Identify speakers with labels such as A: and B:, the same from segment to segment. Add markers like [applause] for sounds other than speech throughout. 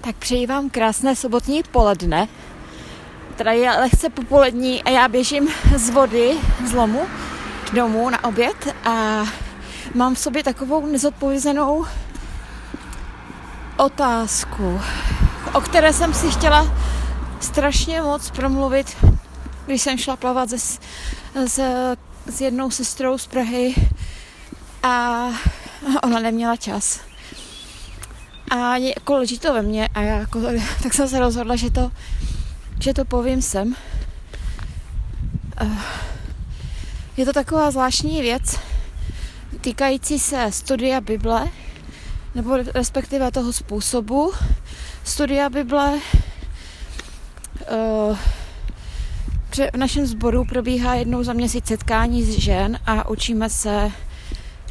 A: Tak přeji vám krásné sobotní poledne. Teda je lehce popolední a já běžím z vody, z lomu, domů na oběd a mám v sobě takovou nezodpovězenou otázku, o které jsem si chtěla strašně moc promluvit, když jsem šla plavat se, s, s jednou sestrou z Prahy a ona neměla čas. A jako leží to ve mně a já jako, [laughs] tak jsem se rozhodla, že to, že to povím sem. Eh, je to taková zvláštní věc týkající se studia Bible, nebo respektive toho způsobu studia Bible. Eh, v našem sboru probíhá jednou za měsíc setkání s žen a učíme se,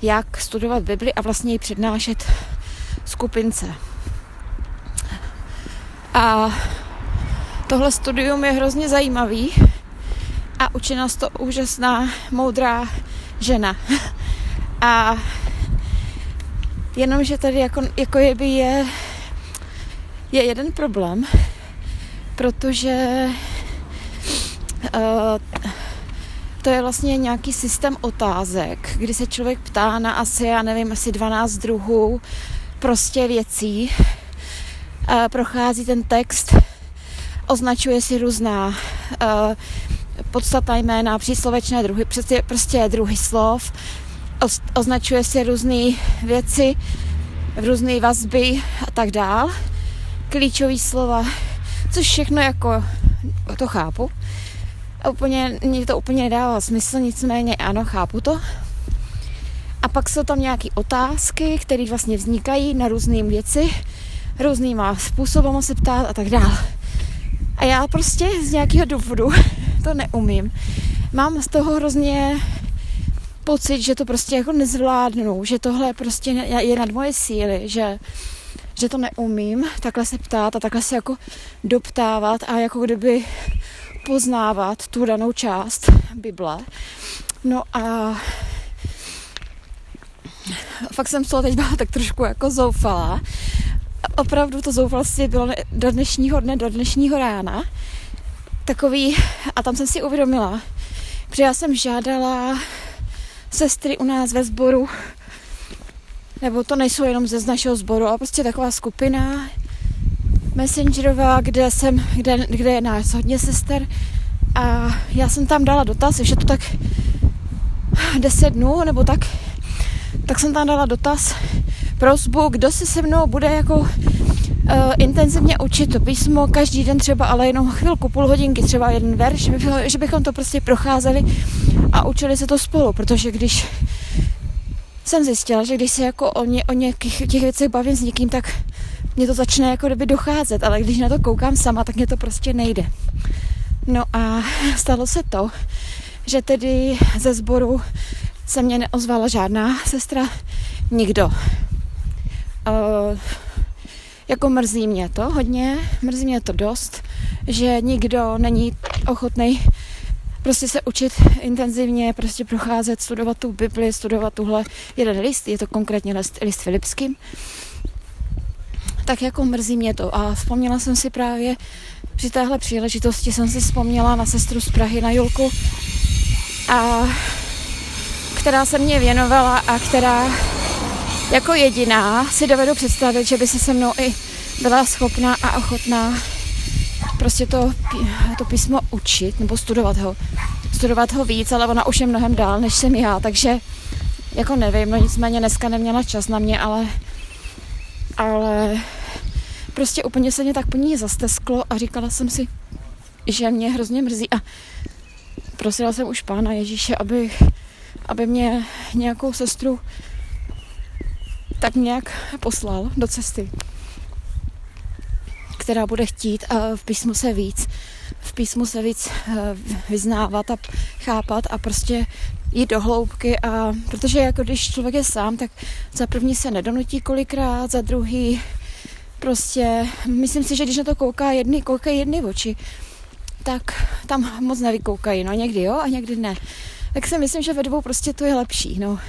A: jak studovat Bibli a vlastně ji přednášet skupince. A tohle studium je hrozně zajímavý a učí nás to úžasná, moudrá žena. A jenomže tady jako, jako je, je, je jeden problém, protože uh, to je vlastně nějaký systém otázek, kdy se člověk ptá na asi, já nevím, asi 12 druhů prostě věcí. Prochází ten text, označuje si různá podstatná jména, příslovečné druhy, prostě, prostě druhy slov, označuje si různé věci, různé vazby a tak dál, klíčové slova, což všechno jako to chápu. A úplně, mě to úplně nedává smysl, nicméně ano, chápu to. A pak jsou tam nějaké otázky, které vlastně vznikají na různé věci, různýma způsobama se ptát a tak dále. A já prostě z nějakého důvodu [laughs] to neumím. Mám z toho hrozně pocit, že to prostě jako nezvládnu, že tohle prostě je nad moje síly, že, že to neumím takhle se ptát a takhle se jako doptávat a jako kdyby poznávat tu danou část Bible. No a fakt jsem z toho teď byla tak trošku jako zoufalá. Opravdu to zoufalství bylo do dnešního dne, do dnešního rána. Takový, a tam jsem si uvědomila, že já jsem žádala sestry u nás ve sboru, nebo to nejsou jenom ze z našeho sboru, ale prostě taková skupina messengerová, kde jsem, kde, kde je nás hodně sester a já jsem tam dala dotaz, že to tak 10 dnů nebo tak tak jsem tam dala dotaz, prosbu, kdo se se mnou bude jako uh, intenzivně učit to písmo každý den třeba, ale jenom chvilku, půl hodinky, třeba jeden verš, že, by, že bychom to prostě procházeli a učili se to spolu, protože když jsem zjistila, že když se jako o, ně, o nějakých těch věcech bavím s někým, tak mě to začne jako kdyby docházet, ale když na to koukám sama, tak mě to prostě nejde. No a stalo se to, že tedy ze sboru se mě neozvala žádná sestra, nikdo. Uh, jako mrzí mě to hodně, mrzí mě to dost, že nikdo není ochotný prostě se učit intenzivně, prostě procházet, studovat tu Bibli, studovat tuhle jeden list, je to konkrétně list, list Filipským. Tak jako mrzí mě to a vzpomněla jsem si právě při téhle příležitosti jsem si vzpomněla na sestru z Prahy, na Julku a která se mě věnovala a která jako jediná si dovedu představit, že by se se mnou i byla schopná a ochotná prostě to, to písmo učit nebo studovat ho. Studovat ho víc, ale ona už je mnohem dál, než jsem já, takže jako nevím, no nicméně dneska neměla čas na mě, ale ale prostě úplně se mě tak po ní zastesklo a říkala jsem si, že mě hrozně mrzí a prosila jsem už pána Ježíše, aby aby mě nějakou sestru tak nějak poslal do cesty, která bude chtít v písmu se víc, v písmu se víc eh, vyznávat a chápat a prostě jít do hloubky. A protože jako když člověk je sám, tak za první se nedonutí kolikrát, za druhý prostě, myslím si, že když na to kouká jedny, koukají jedny oči, tak tam moc nevykoukají, no někdy jo a někdy ne tak si myslím, že ve dvou prostě to je lepší, no.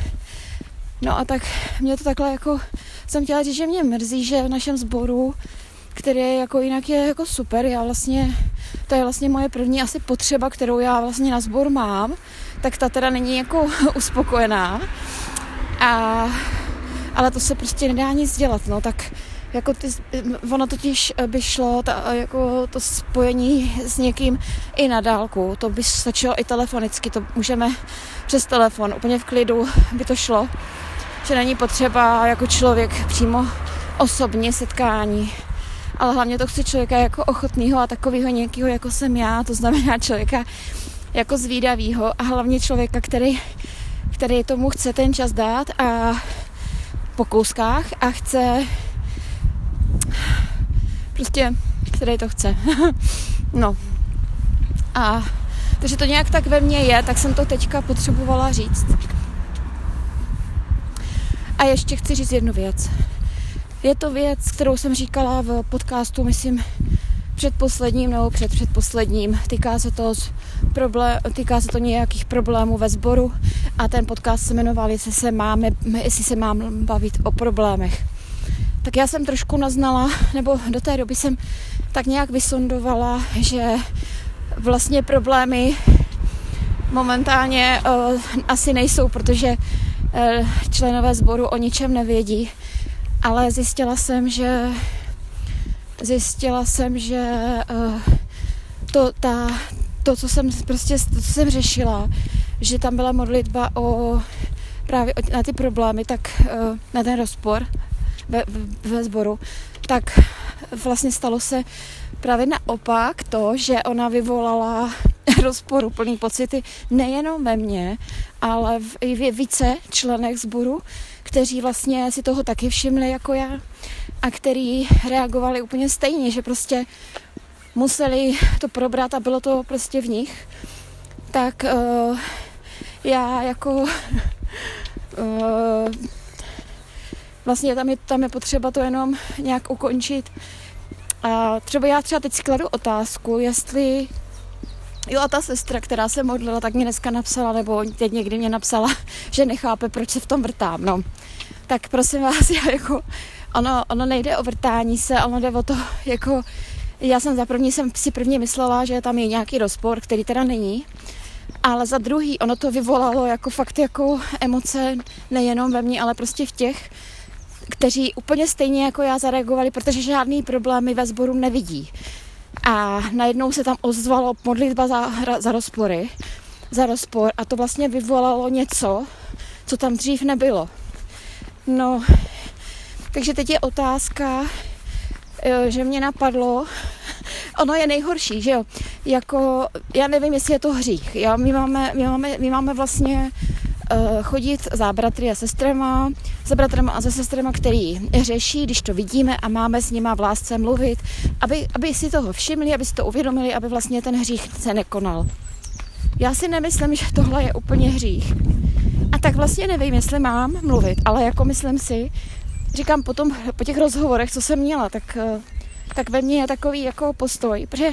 A: No a tak mě to takhle jako, jsem chtěla říct, že mě mrzí, že v našem sboru, který je jako jinak je jako super. Já vlastně, to je vlastně moje první asi potřeba, kterou já vlastně na sbor mám, tak ta teda není jako [laughs] uspokojená. A, ale to se prostě nedá nic dělat, no, tak jako ty, ono totiž by šlo ta, jako to spojení s někým i na dálku, to by stačilo i telefonicky, to můžeme přes telefon, úplně v klidu by to šlo, že není potřeba jako člověk přímo osobně setkání, ale hlavně to chci člověka jako ochotného a takového nějakého, jako jsem já, to znamená člověka jako zvídavýho a hlavně člověka, který, který tomu chce ten čas dát a po kouskách a chce prostě, který to chce. [laughs] no. A takže to nějak tak ve mně je, tak jsem to teďka potřebovala říct. A ještě chci říct jednu věc. Je to věc, kterou jsem říkala v podcastu, myslím, předposledním nebo před předposledním. Týká se to, problém, týká se to nějakých problémů ve sboru a ten podcast se jmenoval, jestli se, máme, jestli se mám bavit o problémech. Tak já jsem trošku naznala, [laughs] nebo do té doby jsem tak nějak vysondovala, že vlastně problémy momentálně uh, asi nejsou, protože uh, členové sboru o ničem nevědí, ale zjistila jsem, že zjistila jsem, že uh, to, ta, to, co jsem prostě, to, co jsem řešila, že tam byla modlitba o právě na ty problémy, tak na ten rozpor ve, ve sboru, tak vlastně stalo se právě naopak to, že ona vyvolala [laughs] rozporuplný pocity nejenom ve mně, ale v, i v více členech sboru, kteří vlastně si toho taky všimli jako já a který reagovali úplně stejně, že prostě museli to probrat a bylo to prostě v nich, tak uh, já jako uh, [laughs] vlastně tam je, tam je potřeba to jenom nějak ukončit. A třeba já třeba teď si kladu otázku, jestli Jo a ta sestra, která se modlila, tak mě dneska napsala, nebo teď někdy mě napsala, [laughs] že nechápe, proč se v tom vrtám, no. Tak prosím vás, [laughs] já jako, ono, ono nejde o vrtání se, ono jde o to, [laughs] jako, já jsem za první jsem si prvně myslela, že tam je nějaký rozpor, který teda není, ale za druhý ono to vyvolalo jako fakt jako emoce nejenom ve mně, ale prostě v těch, kteří úplně stejně jako já zareagovali, protože žádný problémy ve sboru nevidí. A najednou se tam ozvalo modlitba za, za rozpory, za rozpor a to vlastně vyvolalo něco, co tam dřív nebylo. No, takže teď je otázka, eh, že mě napadlo, [laughs] ono je nejhorší, že jo, jako, já nevím, jestli je to hřích, já, my, máme, my, máme, my máme vlastně uh, chodit za bratry a sestrama, za bratrama a za sestrama, který řeší, když to vidíme a máme s nima v lásce mluvit, aby, aby si toho všimli, aby si to uvědomili, aby vlastně ten hřích se nekonal. Já si nemyslím, že tohle je úplně hřích. A tak vlastně nevím, jestli mám mluvit, ale jako myslím si, říkám potom po těch rozhovorech, co jsem měla, tak, eh, tak ve mně je takový jako postoj, protože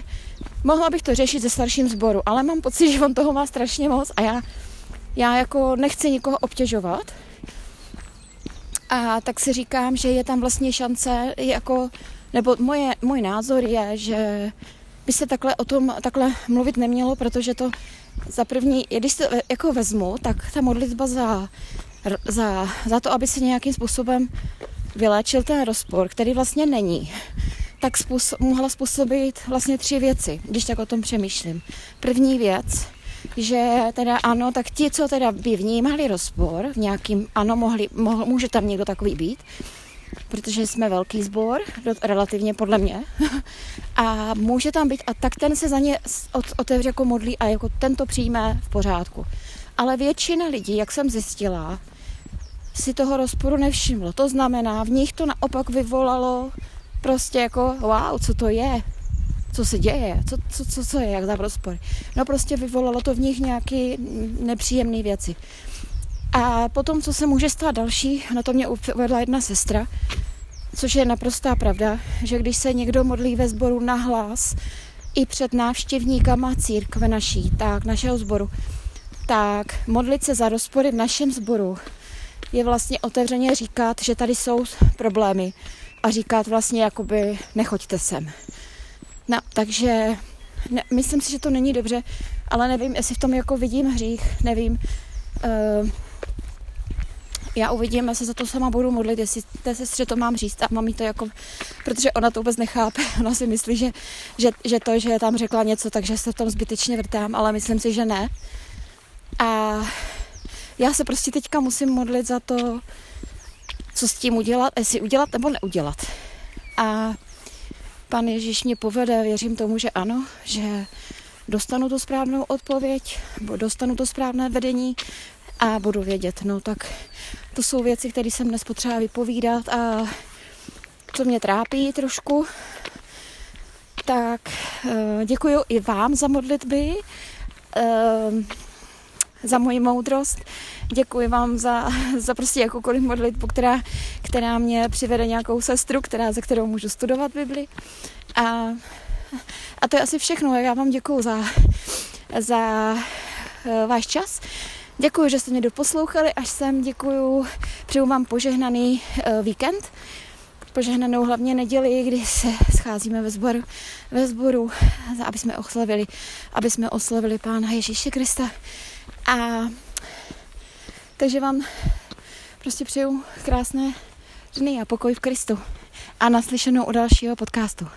A: mohla bych to řešit ze starším sboru, ale mám pocit, že on toho má strašně moc a já já jako nechci nikoho obtěžovat. A tak si říkám, že je tam vlastně šance, jako, nebo moje, můj názor je, že by se takhle o tom takhle mluvit nemělo, protože to za první, když se jako vezmu, tak ta modlitba za, za, za to, aby se nějakým způsobem vyléčil ten rozpor, který vlastně není, tak způsob, mohla způsobit vlastně tři věci, když tak o tom přemýšlím. První věc, že teda ano, tak ti, co teda by vnímali rozpor v nějakým, ano, mohli, mohl, může tam někdo takový být, protože jsme velký sbor, relativně podle mě, [laughs] a může tam být, a tak ten se za ně otevře jako modlí a jako ten to přijme v pořádku. Ale většina lidí, jak jsem zjistila, si toho rozporu nevšimlo. To znamená, v nich to naopak vyvolalo prostě jako wow, co to je, co se děje, co, co, co, co je, jak za rozpor. No prostě vyvolalo to v nich nějaké nepříjemné věci. A potom, co se může stát další, na to mě uvedla jedna sestra, což je naprostá pravda, že když se někdo modlí ve sboru na hlas i před návštěvníkama církve naší, tak našeho sboru, tak modlit se za rozpory v našem sboru je vlastně otevřeně říkat, že tady jsou problémy a říkat vlastně jakoby nechoďte sem. No, takže ne, myslím si, že to není dobře, ale nevím, jestli v tom jako vidím hřích, nevím. Uh, já uvidím, já se za to sama budu modlit, jestli té sestře to mám říct a mám to jako, protože ona to vůbec nechápe, [laughs] ona si myslí, že, že, že to, že tam řekla něco, takže se v tom zbytečně vrtám, ale myslím si, že ne. A já se prostě teďka musím modlit za to, co s tím udělat, jestli udělat nebo neudělat. A pan Ježíš mě povede, věřím tomu, že ano, že dostanu tu správnou odpověď, dostanu to správné vedení a budu vědět. No tak to jsou věci, které jsem dnes potřeba vypovídat a co mě trápí trošku, tak uh, děkuji i vám za modlitby, uh, za moji moudrost. Děkuji vám za, za prostě jakoukoliv modlitbu, která, která mě přivede nějakou sestru, která, ze kterou můžu studovat Bibli. A, a to je asi všechno. Já vám děkuji za, za uh, váš čas. Děkuji, že jste mě doposlouchali až sem. Děkuji, přeju vám požehnaný uh, víkend, požehnanou hlavně neděli, kdy se scházíme ve sboru, ve sboru aby jsme oslavili, aby jsme oslavili Pána Ježíše Krista. A takže vám prostě přeju krásné dny a pokoj v Kristu. A naslyšenou u dalšího podcastu.